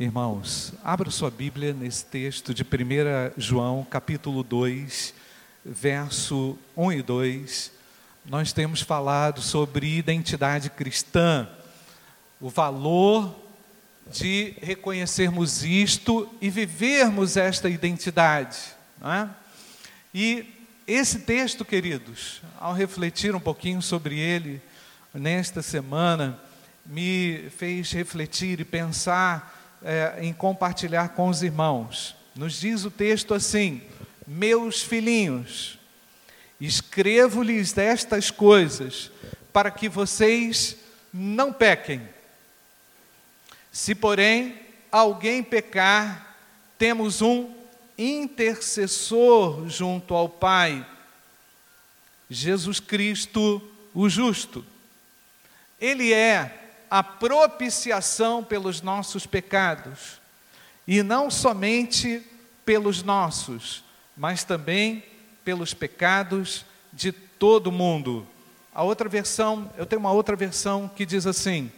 Irmãos, abra sua Bíblia nesse texto de 1 João, capítulo 2, verso 1 e 2. Nós temos falado sobre identidade cristã, o valor de reconhecermos isto e vivermos esta identidade. É? E esse texto, queridos, ao refletir um pouquinho sobre ele nesta semana, me fez refletir e pensar é, em compartilhar com os irmãos. Nos diz o texto assim: Meus filhinhos, escrevo-lhes estas coisas para que vocês não pequem. Se, porém, alguém pecar, temos um intercessor junto ao Pai, Jesus Cristo, o justo. Ele é a propiciação pelos nossos pecados, e não somente pelos nossos, mas também pelos pecados de todo mundo. A outra versão, eu tenho uma outra versão que diz assim: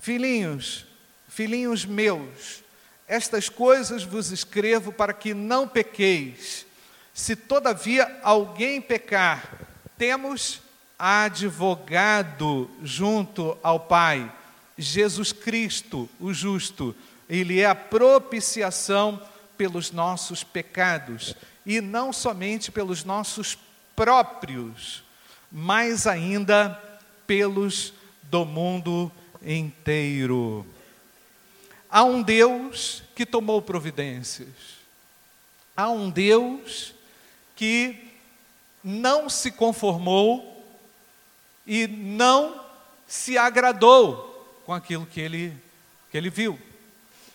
Filhinhos, filhinhos meus, estas coisas vos escrevo para que não pequeis. Se todavia alguém pecar, temos advogado junto ao Pai, Jesus Cristo, o justo. Ele é a propiciação pelos nossos pecados e não somente pelos nossos próprios, mas ainda pelos do mundo inteiro. Há um Deus que tomou providências. Há um Deus que não se conformou e não se agradou com aquilo que ele, que ele viu.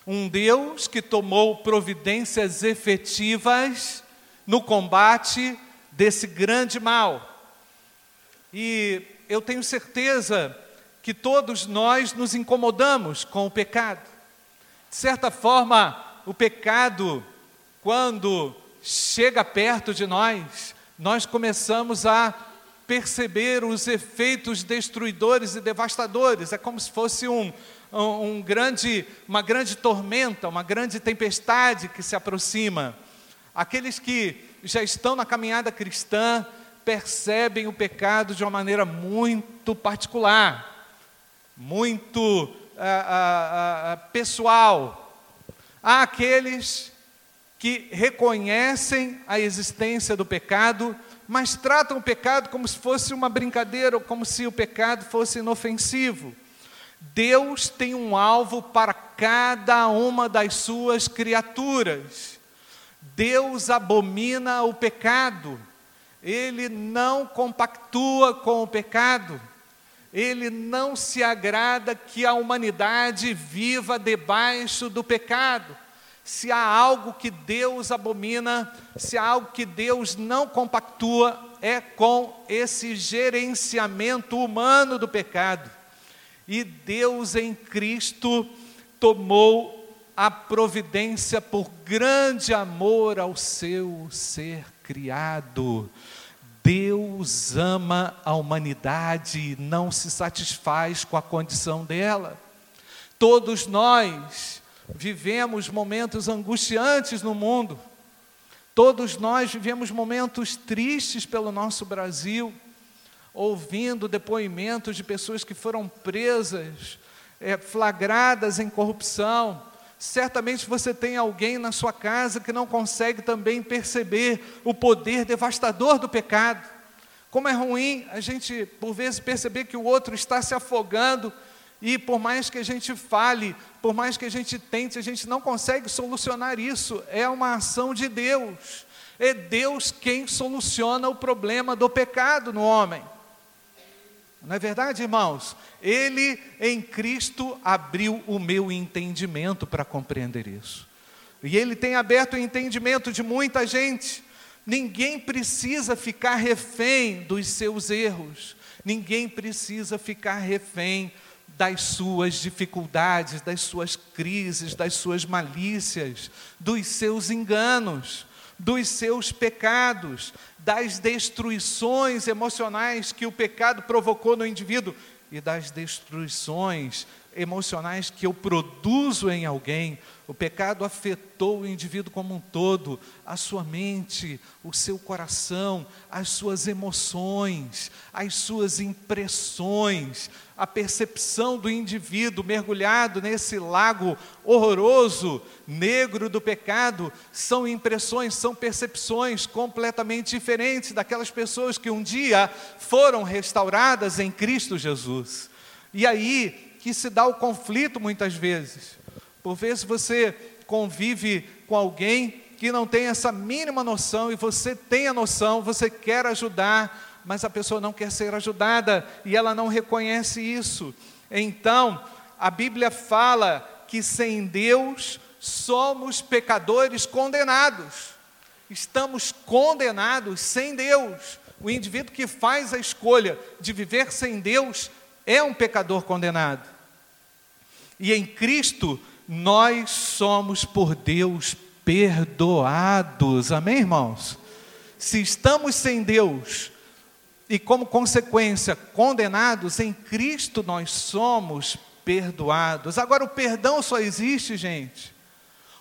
Um Deus que tomou providências efetivas no combate desse grande mal. E eu tenho certeza que todos nós nos incomodamos com o pecado. De certa forma, o pecado, quando chega perto de nós, nós começamos a perceber os efeitos destruidores e devastadores. É como se fosse um, um, grande, uma grande tormenta, uma grande tempestade que se aproxima. Aqueles que já estão na caminhada cristã percebem o pecado de uma maneira muito particular, muito ah, ah, ah, pessoal. Há aqueles que reconhecem a existência do pecado mas tratam o pecado como se fosse uma brincadeira, ou como se o pecado fosse inofensivo. Deus tem um alvo para cada uma das suas criaturas. Deus abomina o pecado, ele não compactua com o pecado, ele não se agrada que a humanidade viva debaixo do pecado se há algo que Deus abomina, se há algo que Deus não compactua, é com esse gerenciamento humano do pecado. E Deus em Cristo tomou a providência por grande amor ao seu ser criado. Deus ama a humanidade e não se satisfaz com a condição dela. Todos nós vivemos momentos angustiantes no mundo. Todos nós vivemos momentos tristes pelo nosso Brasil, ouvindo depoimentos de pessoas que foram presas, é, flagradas em corrupção. Certamente você tem alguém na sua casa que não consegue também perceber o poder devastador do pecado. Como é ruim a gente, por vezes, perceber que o outro está se afogando e por mais que a gente fale, por mais que a gente tente, a gente não consegue solucionar isso. É uma ação de Deus. É Deus quem soluciona o problema do pecado no homem. Não é verdade, irmãos? Ele em Cristo abriu o meu entendimento para compreender isso. E ele tem aberto o entendimento de muita gente. Ninguém precisa ficar refém dos seus erros. Ninguém precisa ficar refém das suas dificuldades, das suas crises, das suas malícias, dos seus enganos, dos seus pecados, das destruições emocionais que o pecado provocou no indivíduo e das destruições emocionais que eu produzo em alguém. O pecado afetou o indivíduo como um todo, a sua mente, o seu coração, as suas emoções, as suas impressões, a percepção do indivíduo mergulhado nesse lago horroroso, negro do pecado, são impressões, são percepções completamente diferentes daquelas pessoas que um dia foram restauradas em Cristo Jesus. E aí que se dá o conflito muitas vezes. Por vezes você convive com alguém que não tem essa mínima noção e você tem a noção, você quer ajudar, mas a pessoa não quer ser ajudada e ela não reconhece isso. Então, a Bíblia fala que sem Deus somos pecadores condenados. Estamos condenados sem Deus. O indivíduo que faz a escolha de viver sem Deus é um pecador condenado. E em Cristo nós somos por Deus perdoados. Amém, irmãos? Se estamos sem Deus e como consequência condenados, em Cristo nós somos perdoados. Agora o perdão só existe, gente.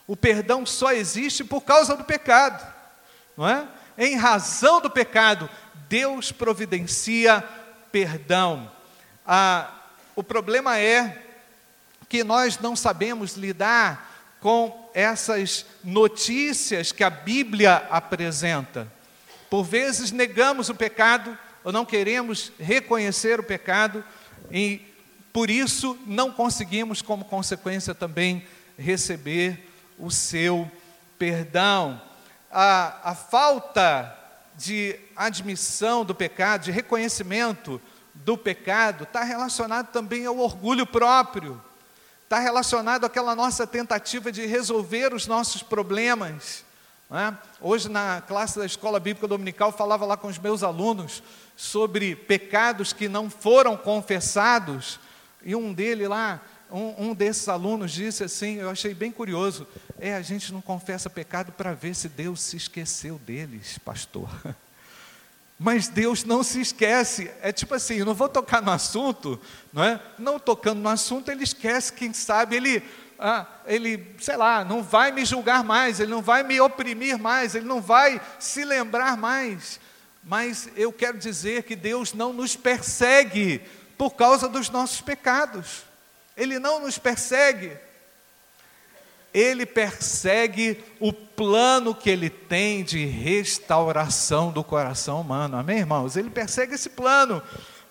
O perdão só existe por causa do pecado, não é? Em razão do pecado, Deus providencia perdão. Ah, o problema é que nós não sabemos lidar com essas notícias que a Bíblia apresenta. Por vezes negamos o pecado ou não queremos reconhecer o pecado e por isso não conseguimos, como consequência, também receber o seu perdão. A, a falta de admissão do pecado, de reconhecimento do pecado, está relacionado também ao orgulho próprio está relacionado àquela nossa tentativa de resolver os nossos problemas. É? Hoje, na classe da escola bíblica dominical, falava lá com os meus alunos sobre pecados que não foram confessados, e um dele lá, um, um desses alunos disse assim: eu achei bem curioso, é, a gente não confessa pecado para ver se Deus se esqueceu deles, pastor. Mas Deus não se esquece. É tipo assim, eu não vou tocar no assunto, não é? Não tocando no assunto, ele esquece, quem sabe, ele, ah, ele, sei lá, não vai me julgar mais, ele não vai me oprimir mais, ele não vai se lembrar mais. Mas eu quero dizer que Deus não nos persegue por causa dos nossos pecados. Ele não nos persegue ele persegue o plano que ele tem de restauração do coração humano. Amém, irmãos? Ele persegue esse plano,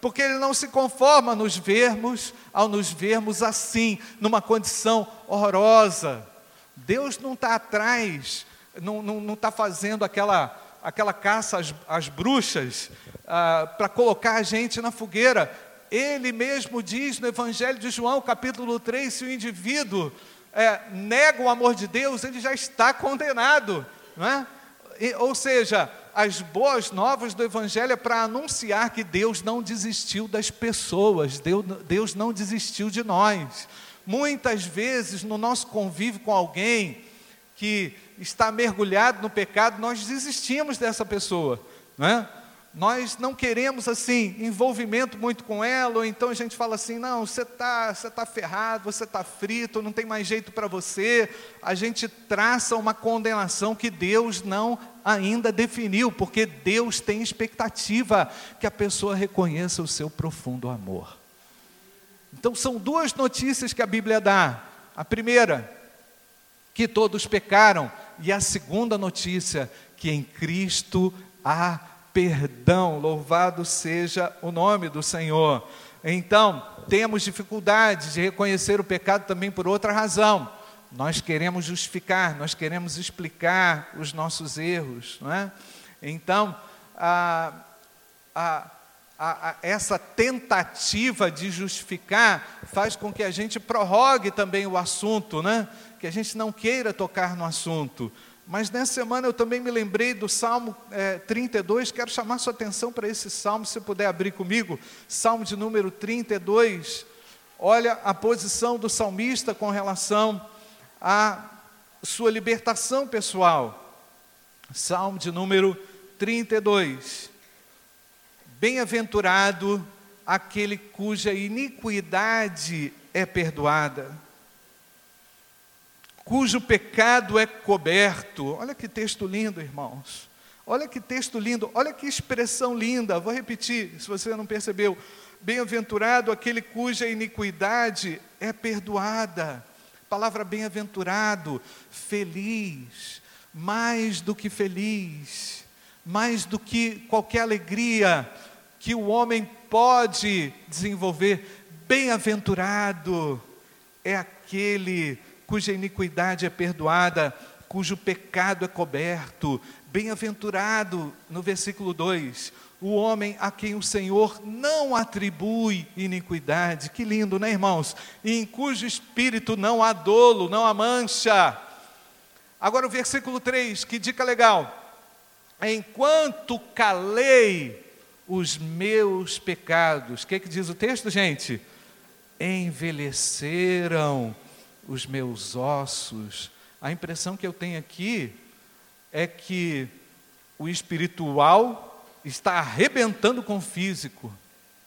porque ele não se conforma nos vermos, ao nos vermos assim, numa condição horrorosa. Deus não está atrás, não está fazendo aquela, aquela caça às, às bruxas ah, para colocar a gente na fogueira. Ele mesmo diz no Evangelho de João, capítulo 3, se o indivíduo é, nega o amor de Deus, ele já está condenado. Não é? E, ou seja, as boas novas do Evangelho é para anunciar que Deus não desistiu das pessoas, Deus, Deus não desistiu de nós. Muitas vezes, no nosso convívio com alguém que está mergulhado no pecado, nós desistimos dessa pessoa. Não é? Nós não queremos assim envolvimento muito com ela, ou então a gente fala assim: não, você está você tá ferrado, você está frito, não tem mais jeito para você. A gente traça uma condenação que Deus não ainda definiu, porque Deus tem expectativa que a pessoa reconheça o seu profundo amor. Então são duas notícias que a Bíblia dá. A primeira, que todos pecaram, e a segunda notícia, que em Cristo há perdão. Louvado seja o nome do Senhor. Então, temos dificuldade de reconhecer o pecado também por outra razão. Nós queremos justificar, nós queremos explicar os nossos erros, não é? Então, a, a, a, essa tentativa de justificar faz com que a gente prorrogue também o assunto, né? Que a gente não queira tocar no assunto. Mas nessa semana eu também me lembrei do Salmo é, 32, quero chamar sua atenção para esse salmo, se puder abrir comigo, Salmo de número 32. Olha a posição do salmista com relação à sua libertação pessoal. Salmo de número 32. Bem-aventurado aquele cuja iniquidade é perdoada, cujo pecado é coberto. Olha que texto lindo, irmãos. Olha que texto lindo, olha que expressão linda. Vou repetir, se você não percebeu. Bem-aventurado aquele cuja iniquidade é perdoada. Palavra bem-aventurado, feliz, mais do que feliz, mais do que qualquer alegria que o homem pode desenvolver. Bem-aventurado é aquele cuja iniquidade é perdoada, cujo pecado é coberto. Bem-aventurado, no versículo 2, o homem a quem o Senhor não atribui iniquidade. Que lindo, né, irmãos? E em cujo espírito não há dolo, não há mancha. Agora o versículo 3, que dica legal. Enquanto calei os meus pecados, o que, que diz o texto, gente? Envelheceram os meus ossos. A impressão que eu tenho aqui é que o espiritual está arrebentando com o físico.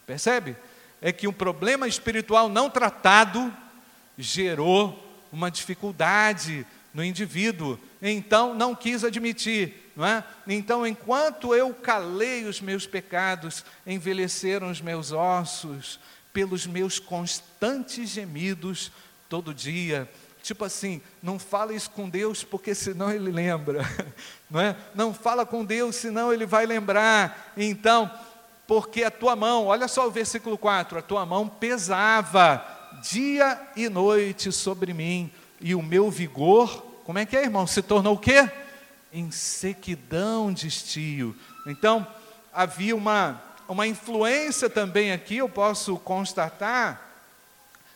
Percebe? É que um problema espiritual não tratado gerou uma dificuldade no indivíduo. Então não quis admitir, não é? Então, enquanto eu calei os meus pecados, envelheceram os meus ossos pelos meus constantes gemidos todo dia. Tipo assim, não fala isso com Deus porque senão ele lembra, não é? Não fala com Deus senão ele vai lembrar. Então, porque a tua mão, olha só o versículo 4, a tua mão pesava dia e noite sobre mim e o meu vigor, como é que é, irmão? Se tornou o quê? Em sequidão de estio. Então, havia uma uma influência também aqui, eu posso constatar,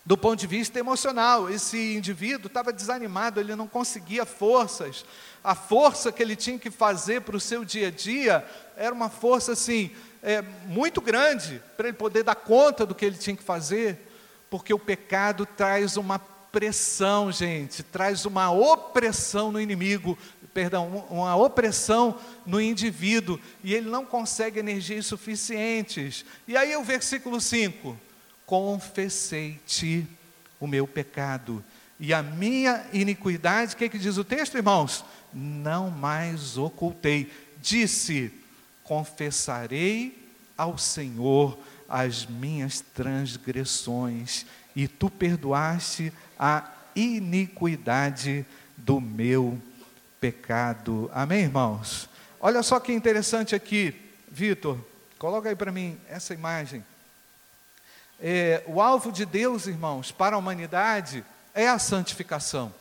do ponto de vista emocional. Esse indivíduo estava desanimado, ele não conseguia forças. A força que ele tinha que fazer para o seu dia a dia era uma força assim, é, muito grande para ele poder dar conta do que ele tinha que fazer, porque o pecado traz uma pressão, gente, traz uma opressão no inimigo, perdão, uma opressão no indivíduo, e ele não consegue energias suficientes. E aí o versículo 5: confessei-te o meu pecado e a minha iniquidade, o que, é que diz o texto, irmãos? Não mais ocultei. Disse: confessarei ao Senhor as minhas transgressões, e tu perdoaste a iniquidade do meu pecado. Amém, irmãos? Olha só que interessante aqui, Vitor, coloca aí para mim essa imagem. É, o alvo de Deus, irmãos, para a humanidade é a santificação.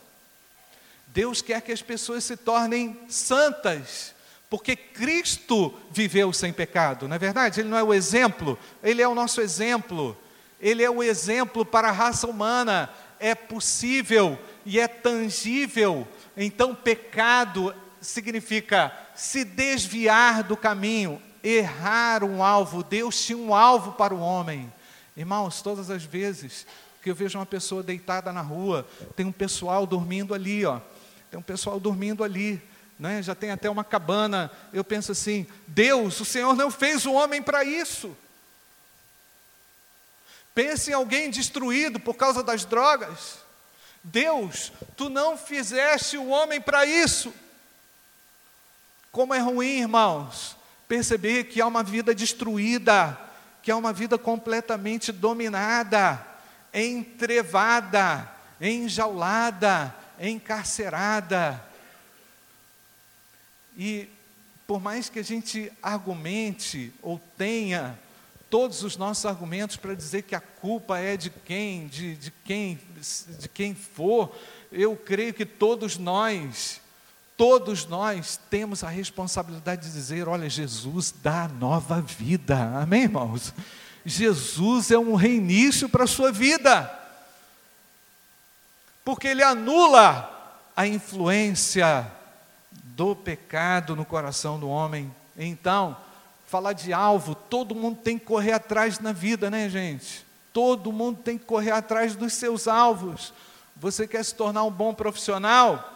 Deus quer que as pessoas se tornem santas, porque Cristo viveu sem pecado, não é verdade? Ele não é o exemplo, ele é o nosso exemplo, ele é o exemplo para a raça humana. É possível e é tangível. Então, pecado significa se desviar do caminho, errar um alvo. Deus tinha um alvo para o homem. Irmãos, todas as vezes que eu vejo uma pessoa deitada na rua, tem um pessoal dormindo ali, ó. Tem um pessoal dormindo ali, né? Já tem até uma cabana. Eu penso assim: Deus, o Senhor não fez o homem para isso. Pense em alguém destruído por causa das drogas. Deus, tu não fizeste o homem para isso. Como é ruim, irmãos, perceber que há uma vida destruída que é uma vida completamente dominada, entrevada, enjaulada, encarcerada. E por mais que a gente argumente ou tenha todos os nossos argumentos para dizer que a culpa é de quem, de, de quem, de quem for, eu creio que todos nós Todos nós temos a responsabilidade de dizer: olha, Jesus dá nova vida. Amém, irmãos? Jesus é um reinício para a sua vida, porque Ele anula a influência do pecado no coração do homem. Então, falar de alvo, todo mundo tem que correr atrás na vida, né, gente? Todo mundo tem que correr atrás dos seus alvos. Você quer se tornar um bom profissional?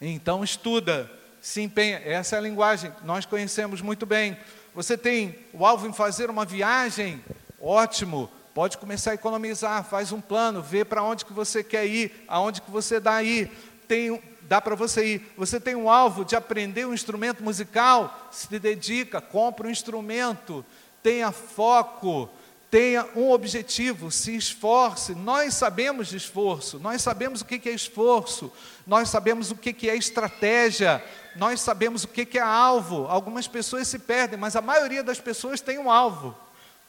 Então estuda, se empenha. Essa é a linguagem, nós conhecemos muito bem. Você tem o alvo em fazer uma viagem? Ótimo. pode começar a economizar, faz um plano, vê para onde que você quer ir, aonde que você dá ir. Tem, dá para você ir. Você tem um alvo de aprender um instrumento musical, se dedica, compra um instrumento, tenha foco, tenha um objetivo, se esforce. Nós sabemos de esforço, nós sabemos o que é esforço, nós sabemos o que é estratégia, nós sabemos o que é alvo. Algumas pessoas se perdem, mas a maioria das pessoas tem um alvo,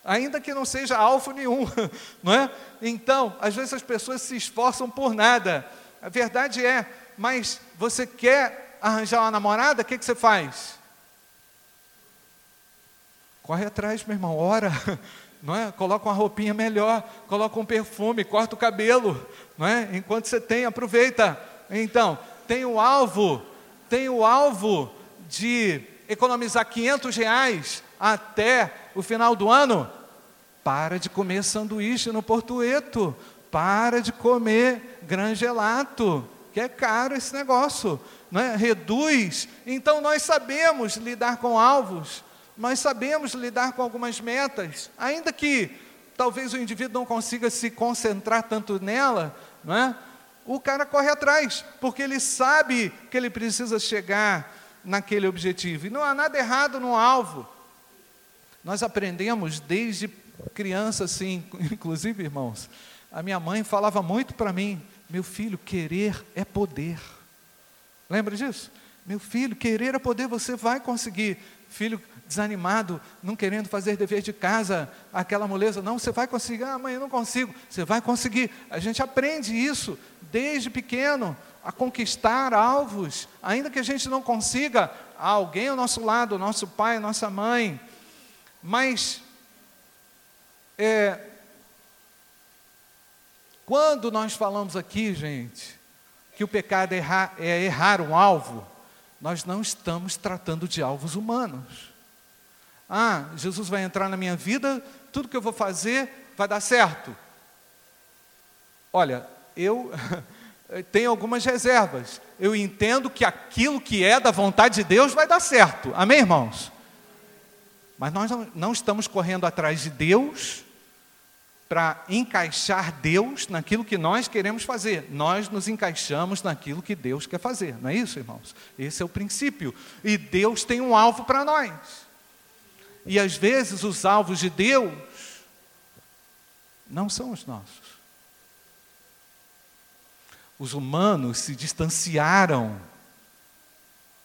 ainda que não seja alvo nenhum, não é? Então, às vezes as pessoas se esforçam por nada. A verdade é, mas você quer arranjar uma namorada, o que, que você faz? Corre atrás, meu irmão, ora não é? Coloca uma roupinha melhor, coloca um perfume, corta o cabelo, não é? Enquanto você tem, aproveita. Então, tem o alvo, tem o alvo de economizar 500 reais até o final do ano. Para de comer sanduíche no Portueto, para de comer grangelato, que é caro esse negócio, não é? Reduz. Então nós sabemos lidar com alvos nós sabemos lidar com algumas metas, ainda que talvez o indivíduo não consiga se concentrar tanto nela, não é? O cara corre atrás, porque ele sabe que ele precisa chegar naquele objetivo. E não há nada errado no alvo. Nós aprendemos desde criança assim, inclusive, irmãos, a minha mãe falava muito para mim: meu filho, querer é poder. Lembra disso? Meu filho, querer é poder, você vai conseguir. Filho, desanimado, não querendo fazer dever de casa, aquela moleza, não, você vai conseguir, ah, mãe, eu não consigo, você vai conseguir. A gente aprende isso desde pequeno, a conquistar alvos, ainda que a gente não consiga, há alguém ao nosso lado, nosso pai, nossa mãe, mas é, quando nós falamos aqui, gente, que o pecado é errar, é errar um alvo, nós não estamos tratando de alvos humanos. Ah, Jesus vai entrar na minha vida, tudo que eu vou fazer vai dar certo. Olha, eu tenho algumas reservas. Eu entendo que aquilo que é da vontade de Deus vai dar certo. Amém, irmãos? Mas nós não estamos correndo atrás de Deus para encaixar Deus naquilo que nós queremos fazer. Nós nos encaixamos naquilo que Deus quer fazer. Não é isso, irmãos? Esse é o princípio. E Deus tem um alvo para nós. E às vezes os alvos de Deus não são os nossos. Os humanos se distanciaram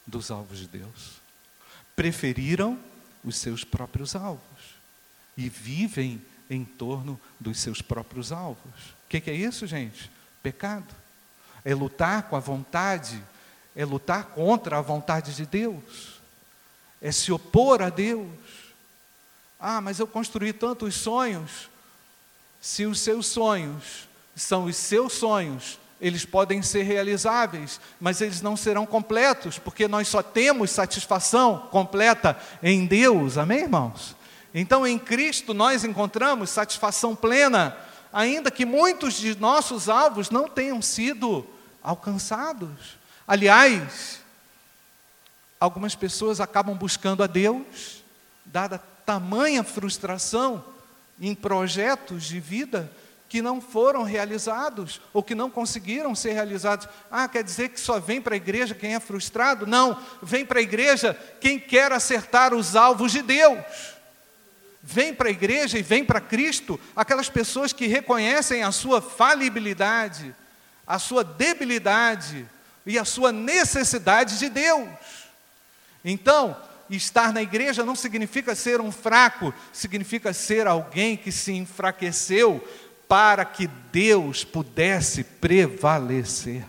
dos alvos de Deus, preferiram os seus próprios alvos e vivem em torno dos seus próprios alvos. O que, que é isso, gente? Pecado. É lutar com a vontade, é lutar contra a vontade de Deus, é se opor a Deus ah, mas eu construí tantos sonhos. Se os seus sonhos são os seus sonhos, eles podem ser realizáveis, mas eles não serão completos, porque nós só temos satisfação completa em Deus, amém, irmãos? Então, em Cristo, nós encontramos satisfação plena, ainda que muitos de nossos alvos não tenham sido alcançados. Aliás, algumas pessoas acabam buscando a Deus, dada tamanha frustração em projetos de vida que não foram realizados ou que não conseguiram ser realizados. Ah, quer dizer que só vem para a igreja quem é frustrado? Não, vem para a igreja quem quer acertar os alvos de Deus. Vem para a igreja e vem para Cristo aquelas pessoas que reconhecem a sua falibilidade, a sua debilidade e a sua necessidade de Deus. Então, estar na igreja não significa ser um fraco, significa ser alguém que se enfraqueceu para que Deus pudesse prevalecer.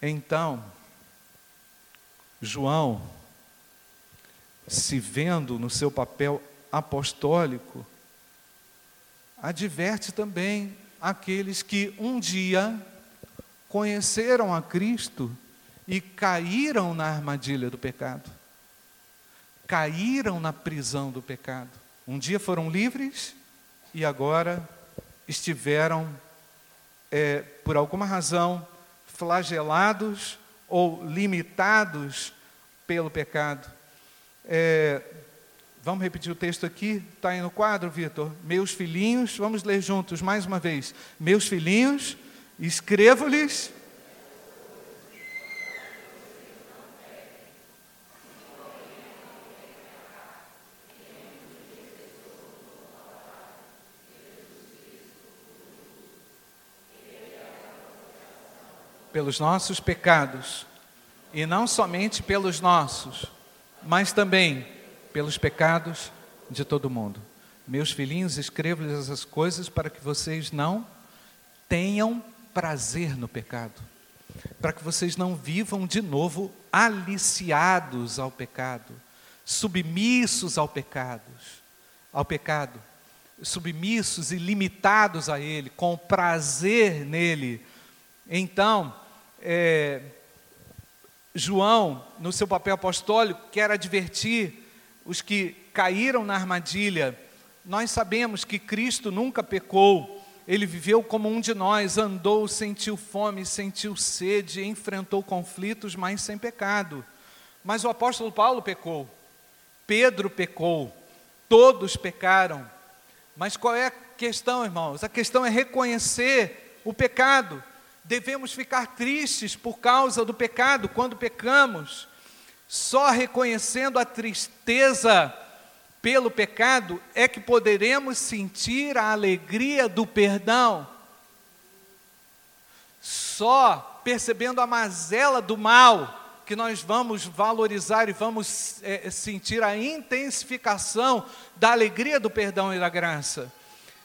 Então, João, se vendo no seu papel apostólico, adverte também aqueles que um dia conheceram a Cristo e caíram na armadilha do pecado. Caíram na prisão do pecado. Um dia foram livres e agora estiveram, é, por alguma razão, flagelados ou limitados pelo pecado. É, Vamos repetir o texto aqui? Está aí no quadro, Vitor? Meus filhinhos, vamos ler juntos mais uma vez. Meus filhinhos, escrevo-lhes pelos nossos pecados, e não somente pelos nossos, mas também pelos pecados de todo mundo. Meus filhinhos, escrevo-lhes essas coisas para que vocês não tenham prazer no pecado, para que vocês não vivam de novo aliciados ao pecado, submissos ao pecado, ao pecado, submissos e limitados a ele, com prazer nele. Então, é, João, no seu papel apostólico, quer advertir os que caíram na armadilha. Nós sabemos que Cristo nunca pecou, ele viveu como um de nós, andou, sentiu fome, sentiu sede, enfrentou conflitos, mas sem pecado. Mas o apóstolo Paulo pecou, Pedro pecou, todos pecaram. Mas qual é a questão, irmãos? A questão é reconhecer o pecado devemos ficar tristes por causa do pecado quando pecamos. Só reconhecendo a tristeza pelo pecado é que poderemos sentir a alegria do perdão. Só percebendo a mazela do mal que nós vamos valorizar e vamos é, sentir a intensificação da alegria do perdão e da graça.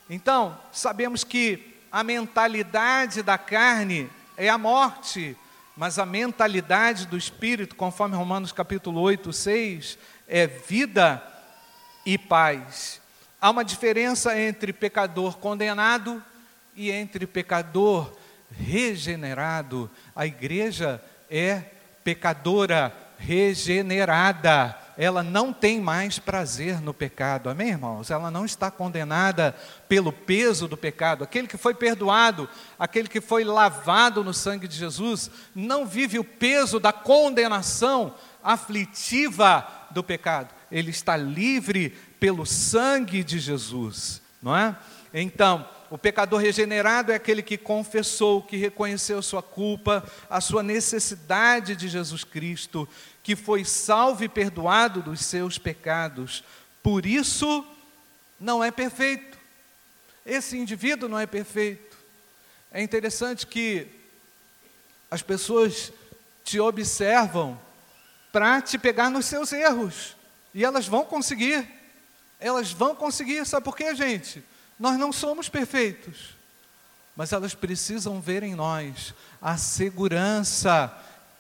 Então, sabemos que a mentalidade da carne é a morte, mas a mentalidade do espírito, conforme Romanos capítulo 8, 6, é vida e paz. Há uma diferença entre pecador condenado e entre pecador regenerado. A igreja é pecadora regenerada ela não tem mais prazer no pecado, amém, irmãos? Ela não está condenada pelo peso do pecado. Aquele que foi perdoado, aquele que foi lavado no sangue de Jesus, não vive o peso da condenação aflitiva do pecado. Ele está livre pelo sangue de Jesus, não é? Então, o pecador regenerado é aquele que confessou, que reconheceu sua culpa, a sua necessidade de Jesus Cristo, que foi salvo e perdoado dos seus pecados. Por isso, não é perfeito. Esse indivíduo não é perfeito. É interessante que as pessoas te observam para te pegar nos seus erros. E elas vão conseguir. Elas vão conseguir. Sabe por quê, gente? Nós não somos perfeitos, mas elas precisam ver em nós a segurança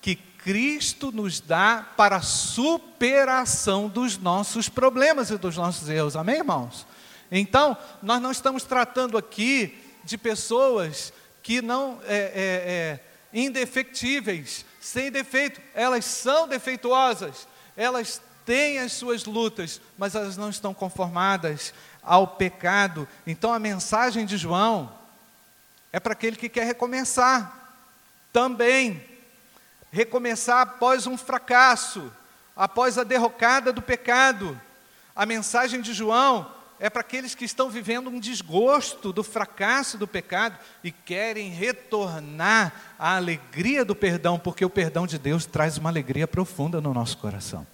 que Cristo nos dá para a superação dos nossos problemas e dos nossos erros. Amém, irmãos? Então, nós não estamos tratando aqui de pessoas que não é, é, é, indefectíveis, sem defeito. Elas são defeituosas, elas têm as suas lutas, mas elas não estão conformadas ao pecado. Então a mensagem de João é para aquele que quer recomeçar. Também recomeçar após um fracasso, após a derrocada do pecado. A mensagem de João é para aqueles que estão vivendo um desgosto do fracasso do pecado e querem retornar à alegria do perdão, porque o perdão de Deus traz uma alegria profunda no nosso coração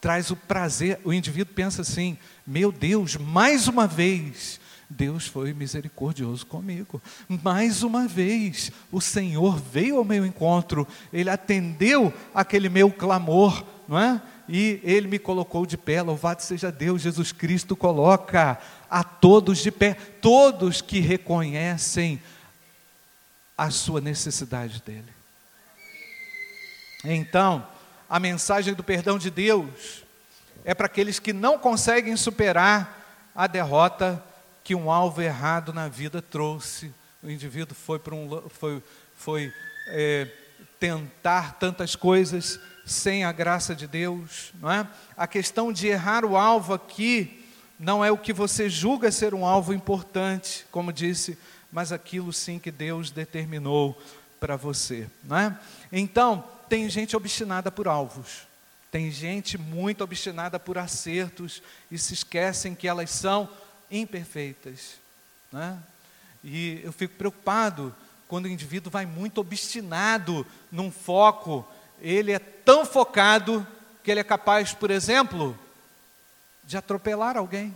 traz o prazer. O indivíduo pensa assim: meu Deus, mais uma vez, Deus foi misericordioso comigo. Mais uma vez, o Senhor veio ao meu encontro, Ele atendeu aquele meu clamor, não é? E Ele me colocou de pé, louvado seja Deus, Jesus Cristo coloca a todos de pé, todos que reconhecem a sua necessidade dEle. Então, a mensagem do perdão de Deus é para aqueles que não conseguem superar a derrota que um alvo errado na vida trouxe. O indivíduo foi para um foi, foi é, tentar tantas coisas sem a graça de Deus, não é? A questão de errar o alvo aqui não é o que você julga ser um alvo importante, como disse, mas aquilo sim que Deus determinou para você, não é? Então tem gente obstinada por alvos. Tem gente muito obstinada por acertos e se esquecem que elas são imperfeitas. Né? E eu fico preocupado quando o indivíduo vai muito obstinado num foco, ele é tão focado que ele é capaz, por exemplo, de atropelar alguém.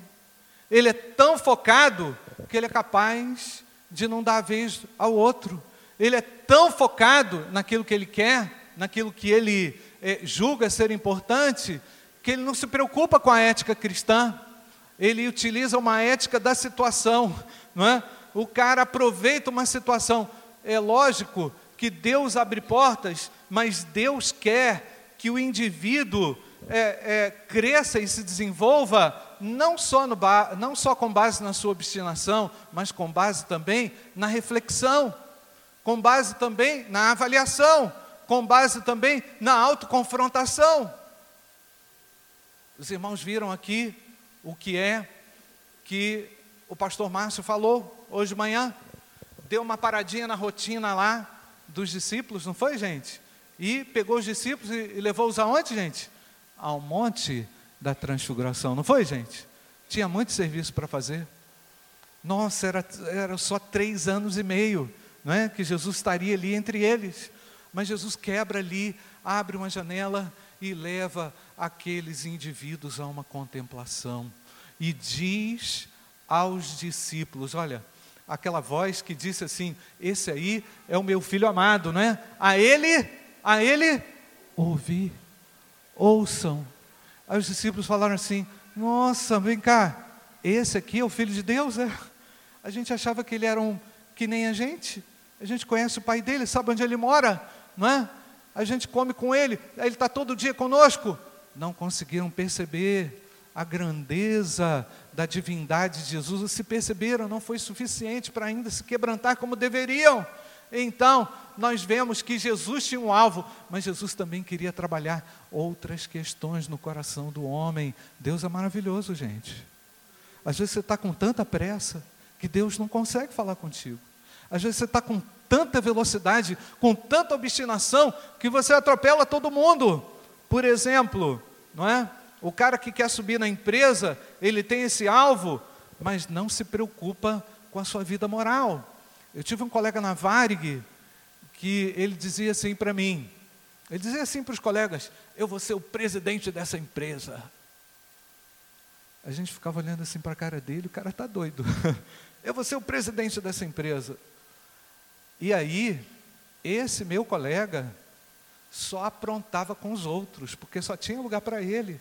Ele é tão focado que ele é capaz de não dar vez ao outro. Ele é tão focado naquilo que ele quer, naquilo que ele é, julga ser importante, que ele não se preocupa com a ética cristã. Ele utiliza uma ética da situação, não é? O cara aproveita uma situação. É lógico que Deus abre portas, mas Deus quer que o indivíduo é, é, cresça e se desenvolva não só, no não só com base na sua obstinação, mas com base também na reflexão, com base também na avaliação, com base também na autoconfrontação. Os irmãos viram aqui o que é que o pastor Márcio falou hoje de manhã. Deu uma paradinha na rotina lá dos discípulos, não foi, gente? E pegou os discípulos e, levou-os aonde, gente? Ao monte da transfiguração, não foi, gente? Tinha muito serviço para fazer. Nossa, era, era só três anos e meio não é? que Jesus estaria ali entre eles. Mas Jesus quebra ali, abre uma janela e leva aqueles indivíduos a uma contemplação. E diz aos discípulos: Olha, aquela voz que disse assim: Esse aí é o meu filho amado, não é? A ele, a ele, ouvi, ouçam. Aí os discípulos falaram assim: Nossa, vem cá, esse aqui é o filho de Deus, é? A gente achava que ele era um que nem a gente. A gente conhece o pai dele, sabe onde ele mora, não é? A gente come com ele, ele está todo dia conosco. Não conseguiram perceber a grandeza da divindade de Jesus, se perceberam, não foi suficiente para ainda se quebrantar como deveriam. Então, nós vemos que Jesus tinha um alvo, mas Jesus também queria trabalhar outras questões no coração do homem. Deus é maravilhoso, gente. Às vezes você está com tanta pressa que Deus não consegue falar contigo. Às vezes você está com tanta velocidade, com tanta obstinação, que você atropela todo mundo. Por exemplo, não é? O cara que quer subir na empresa, ele tem esse alvo, mas não se preocupa com a sua vida moral. Eu tive um colega na Varig que ele dizia assim para mim, ele dizia assim para os colegas: Eu vou ser o presidente dessa empresa. A gente ficava olhando assim para a cara dele, o cara está doido. Eu vou ser o presidente dessa empresa. E aí, esse meu colega só aprontava com os outros, porque só tinha lugar para ele.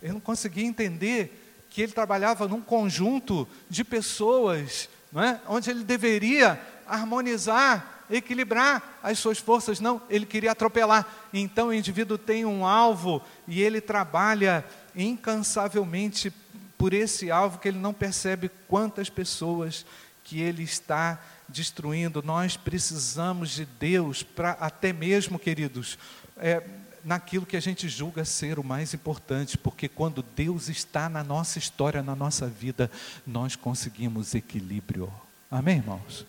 Ele não conseguia entender que ele trabalhava num conjunto de pessoas não é? onde ele deveria harmonizar, equilibrar as suas forças. Não, ele queria atropelar. Então o indivíduo tem um alvo e ele trabalha incansavelmente por esse alvo que ele não percebe quantas pessoas que ele está destruindo. Nós precisamos de Deus para até mesmo, queridos, é, naquilo que a gente julga ser o mais importante, porque quando Deus está na nossa história, na nossa vida, nós conseguimos equilíbrio. Amém, irmãos?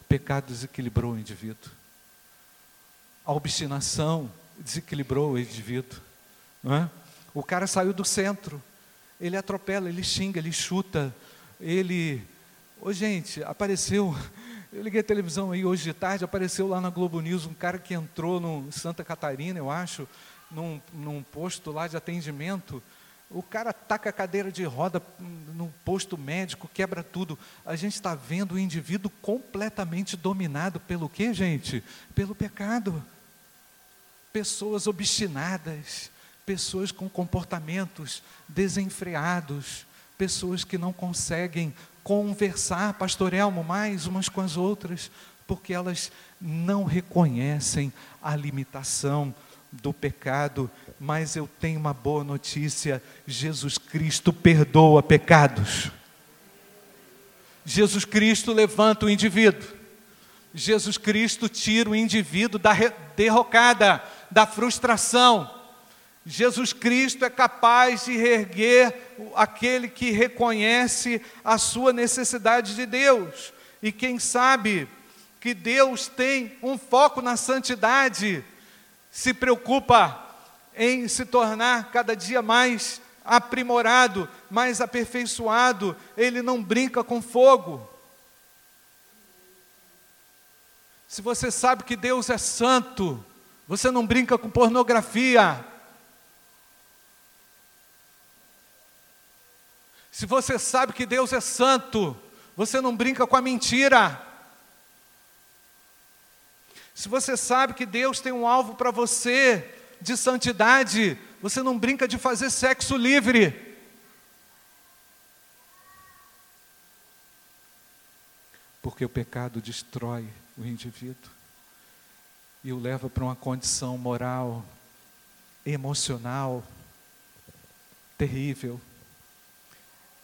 O pecado desequilibrou o indivíduo. A obstinação desequilibrou o indivíduo. Não é? O cara saiu do centro, ele atropela, ele xinga, ele chuta, ele. Ô, gente, apareceu eu liguei a televisão aí hoje de tarde, apareceu lá na Globo News um cara que entrou no Santa Catarina, eu acho, num, num posto lá de atendimento. O cara taca a cadeira de roda no posto médico, quebra tudo. A gente está vendo o indivíduo completamente dominado pelo quê, gente? Pelo pecado. Pessoas obstinadas, pessoas com comportamentos desenfreados, pessoas que não conseguem conversar, pastor Elmo, mais umas com as outras, porque elas não reconhecem a limitação do pecado, mas eu tenho uma boa notícia: Jesus Cristo perdoa pecados. Jesus Cristo levanta o indivíduo. Jesus Cristo tira o indivíduo da derrocada, da frustração Jesus Cristo é capaz de reerguer aquele que reconhece a sua necessidade de Deus. E quem sabe que Deus tem um foco na santidade, se preocupa em se tornar cada dia mais aprimorado, mais aperfeiçoado, ele não brinca com fogo. Se você sabe que Deus é santo, você não brinca com pornografia. Se você sabe que Deus é santo, você não brinca com a mentira. Se você sabe que Deus tem um alvo para você de santidade, você não brinca de fazer sexo livre. Porque o pecado destrói o indivíduo e o leva para uma condição moral, emocional terrível.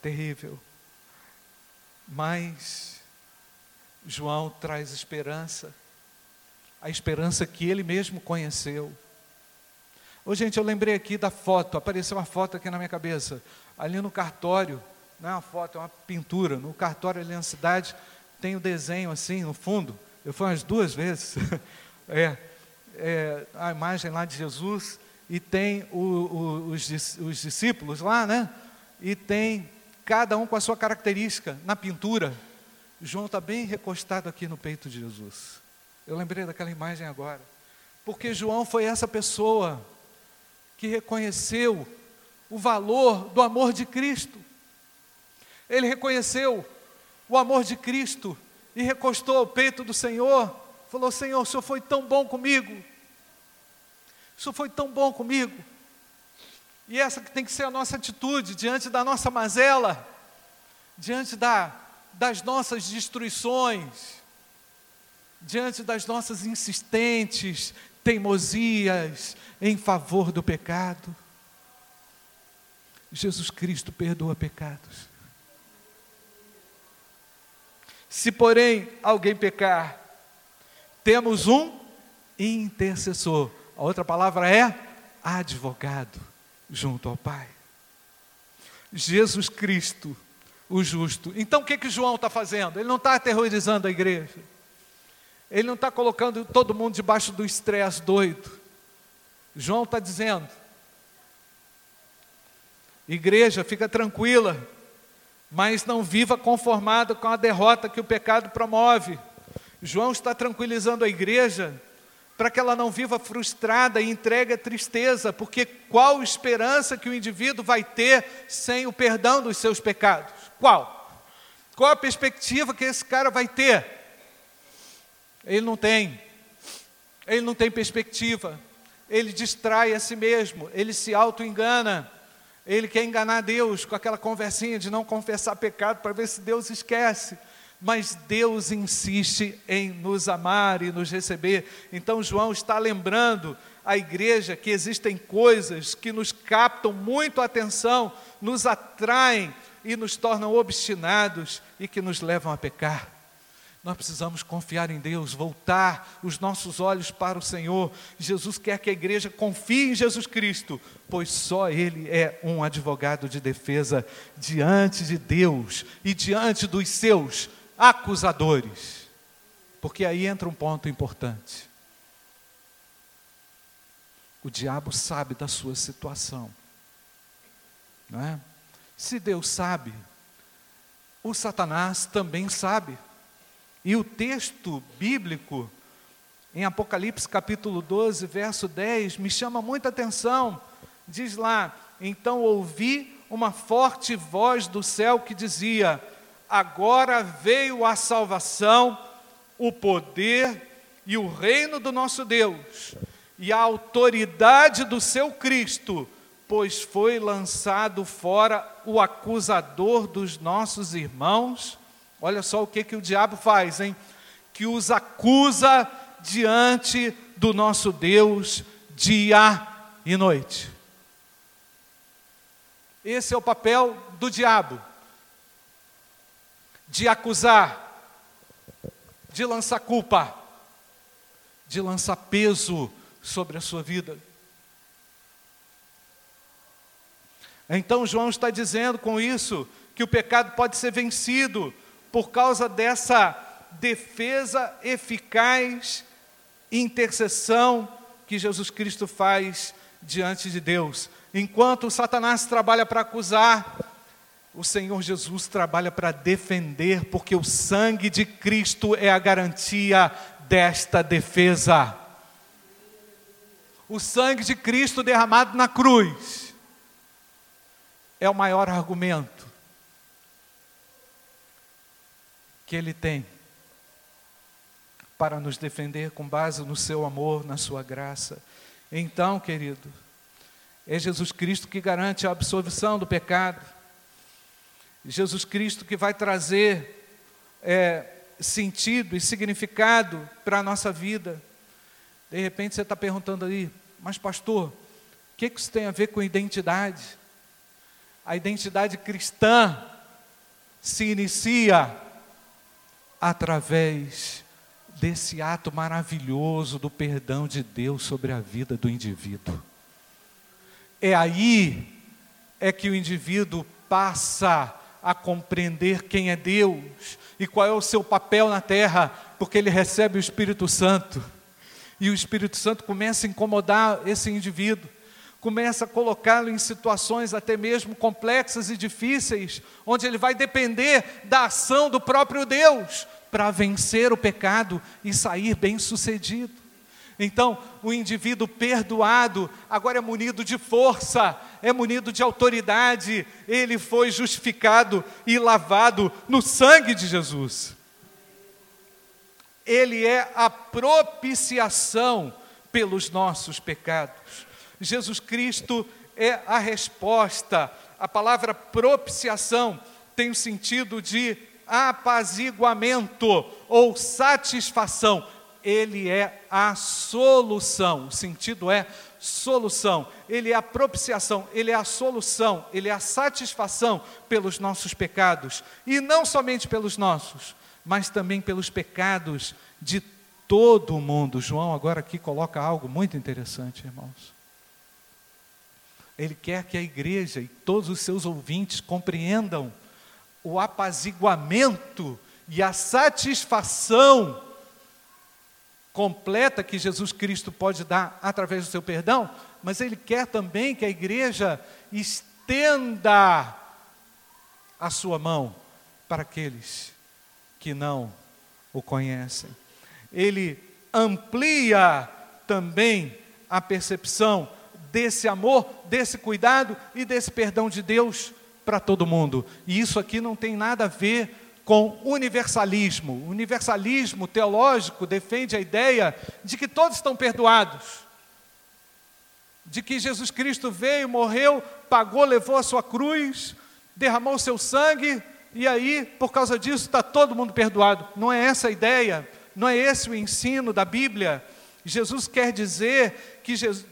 Terrível. Mas João traz esperança, a esperança que ele mesmo conheceu. Ô, gente, eu lembrei aqui da foto, apareceu uma foto aqui na minha cabeça, ali no cartório, não é uma foto, é uma pintura, no cartório ali na cidade, tem o um desenho assim, no fundo, eu fui umas duas vezes, é, é, a imagem lá de Jesus, e tem o, o, os, os discípulos lá, né? E tem cada um com a sua característica na pintura. João está bem recostado aqui no peito de Jesus. Eu lembrei daquela imagem agora. Porque João foi essa pessoa que reconheceu o valor do amor de Cristo. Ele reconheceu o amor de Cristo e recostou ao peito do Senhor. Falou: Senhor, o Senhor foi tão bom comigo. O Senhor foi tão bom comigo. E essa que tem que ser a nossa atitude diante da nossa mazela, diante da, das nossas destruições, diante das nossas insistentes teimosias em favor do pecado. Jesus Cristo perdoa pecados. Se, porém, alguém pecar, temos um intercessor. A outra palavra é advogado junto ao Pai. Jesus Cristo, o justo. Então o que, que João está fazendo? Ele não está aterrorizando a igreja. Ele não está colocando todo mundo debaixo do estresse doido. João está dizendo: igreja, fica tranquila, mas não viva conformada com a derrota que o pecado promove. João está tranquilizando a igreja para que ela não viva frustrada e entregue a tristeza, porque qual esperança que o indivíduo vai ter sem o perdão dos seus pecados? Qual? Qual a perspectiva que esse cara vai ter? Ele não tem. Ele não tem perspectiva. Ele distrai a si mesmo, ele se auto-engana. Ele quer enganar Deus com aquela conversinha de não confessar pecado para ver se Deus esquece mas Deus insiste em nos amar e nos receber. Então, João está lembrando a igreja que existem coisas que nos captam muito a atenção, nos atraem e nos tornam obstinados e que nos levam a pecar. Nós precisamos confiar em Deus, voltar os nossos olhos para o Senhor. Jesus quer que a igreja confie em Jesus Cristo, pois só Ele é um advogado de defesa diante de Deus e diante dos seus acusadores. Porque aí entra um ponto importante. O diabo sabe da sua situação. Não é? Se Deus sabe, o Satanás também sabe. E o texto bíblico, em Apocalipse capítulo 12, verso 10, me chama muita atenção. Diz lá: Então ouvi uma forte voz do céu que dizia: agora veio a salvação, o poder e o reino do nosso Deus, e a autoridade do seu Cristo, pois foi lançado fora o acusador dos nossos irmãos. Olha só o que, que o diabo faz, hein? Que os acusa diante do nosso Deus dia e noite. Esse é o papel do diabo de acusar, de lançar culpa, de lançar peso sobre a sua vida. Então João está dizendo com isso que o pecado pode ser vencido por causa dessa defesa eficaz, intercessão que Jesus Cristo faz diante de Deus. Enquanto Satanás trabalha para acusar, o Senhor Jesus trabalha para defender, porque o sangue de Cristo é a garantia desta defesa. O sangue de Cristo derramado na cruz é o maior argumento que ele tem para nos defender com base no seu amor, na sua graça. Então, querido, é Jesus Cristo que garante a absolvição do pecado. Jesus Cristo que vai trazer é, sentido e significado para a nossa vida. De repente você está perguntando aí, mas pastor, o que, que isso tem a ver com identidade? A identidade cristã se inicia através desse ato maravilhoso do perdão de Deus sobre a vida do indivíduo. É aí é que o indivíduo passa a compreender quem é Deus e qual é o seu papel na terra, porque ele recebe o Espírito Santo. E o Espírito Santo começa a incomodar esse indivíduo, começa a colocá-lo em situações até mesmo complexas e difíceis, onde ele vai depender da ação do próprio Deus para vencer o pecado e sair bem-sucedido. Então, o indivíduo perdoado agora é munido de força, é munido de autoridade, ele foi justificado e lavado no sangue de Jesus. Ele é a propiciação pelos nossos pecados. Jesus Cristo é a resposta. A palavra propiciação tem o sentido de apaziguamento ou satisfação ele é a solução. O sentido é solução. Ele é a propiciação, ele é a solução, ele é a satisfação pelos nossos pecados. E não somente pelos nossos, mas também pelos pecados de todo o mundo. João agora aqui coloca algo muito interessante, irmãos. Ele quer que a igreja e todos os seus ouvintes compreendam o apaziguamento e a satisfação completa que Jesus Cristo pode dar através do seu perdão, mas Ele quer também que a igreja estenda a sua mão para aqueles que não o conhecem. Ele amplia também a percepção desse amor, desse cuidado e desse perdão de Deus para todo mundo. E isso aqui não tem nada a ver com universalismo. O universalismo teológico defende a ideia de que todos estão perdoados, de que Jesus Cristo veio, morreu, pagou, levou a sua cruz, derramou seu sangue, e aí, por causa disso, está todo mundo perdoado. Não é essa a ideia, não é esse o ensino da Bíblia. Jesus quer dizer que Jesus,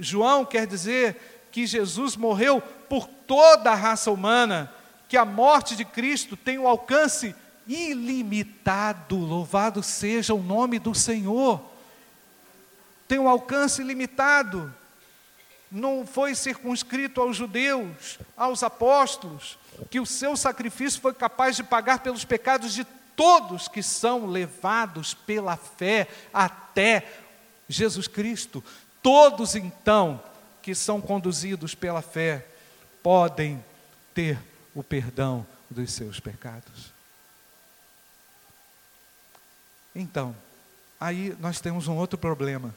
João quer dizer que Jesus morreu por toda a raça humana que a morte de Cristo tem um alcance ilimitado, louvado seja o nome do Senhor. Tem um alcance ilimitado. Não foi circunscrito aos judeus, aos apóstolos, que o seu sacrifício foi capaz de pagar pelos pecados de todos que são levados pela fé até Jesus Cristo. Todos então que são conduzidos pela fé podem ter o perdão dos seus pecados. Então, aí nós temos um outro problema,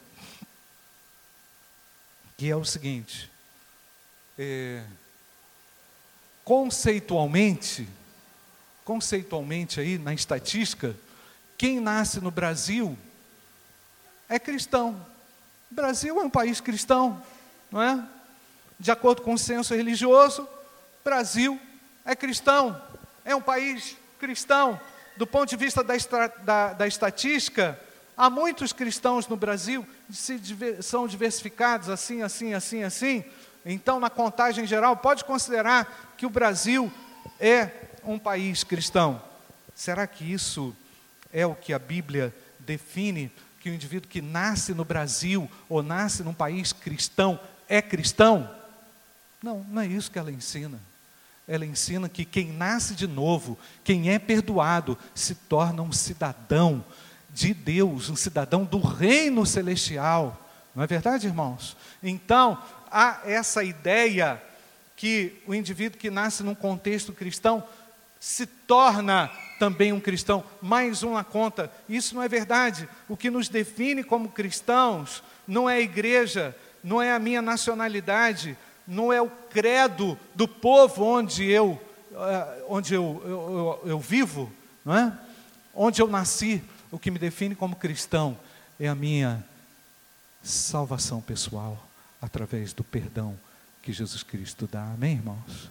que é o seguinte: é, conceitualmente, conceitualmente aí na estatística, quem nasce no Brasil é cristão. O Brasil é um país cristão, não é? De acordo com o censo religioso, Brasil é cristão, é um país cristão. Do ponto de vista da, da, da estatística, há muitos cristãos no Brasil são diversificados assim, assim, assim, assim. Então, na contagem geral, pode considerar que o Brasil é um país cristão. Será que isso é o que a Bíblia define? Que o indivíduo que nasce no Brasil ou nasce num país cristão é cristão? Não, não é isso que ela ensina ela ensina que quem nasce de novo, quem é perdoado, se torna um cidadão de Deus, um cidadão do reino celestial. Não é verdade, irmãos? Então, há essa ideia que o indivíduo que nasce num contexto cristão se torna também um cristão, mais um na conta. Isso não é verdade. O que nos define como cristãos não é a igreja, não é a minha nacionalidade, não é o credo do povo onde eu, eh, onde eu, eu, eu, eu vivo, não é? onde eu nasci. O que me define como cristão é a minha salvação pessoal através do perdão que Jesus Cristo dá. Amém, irmãos?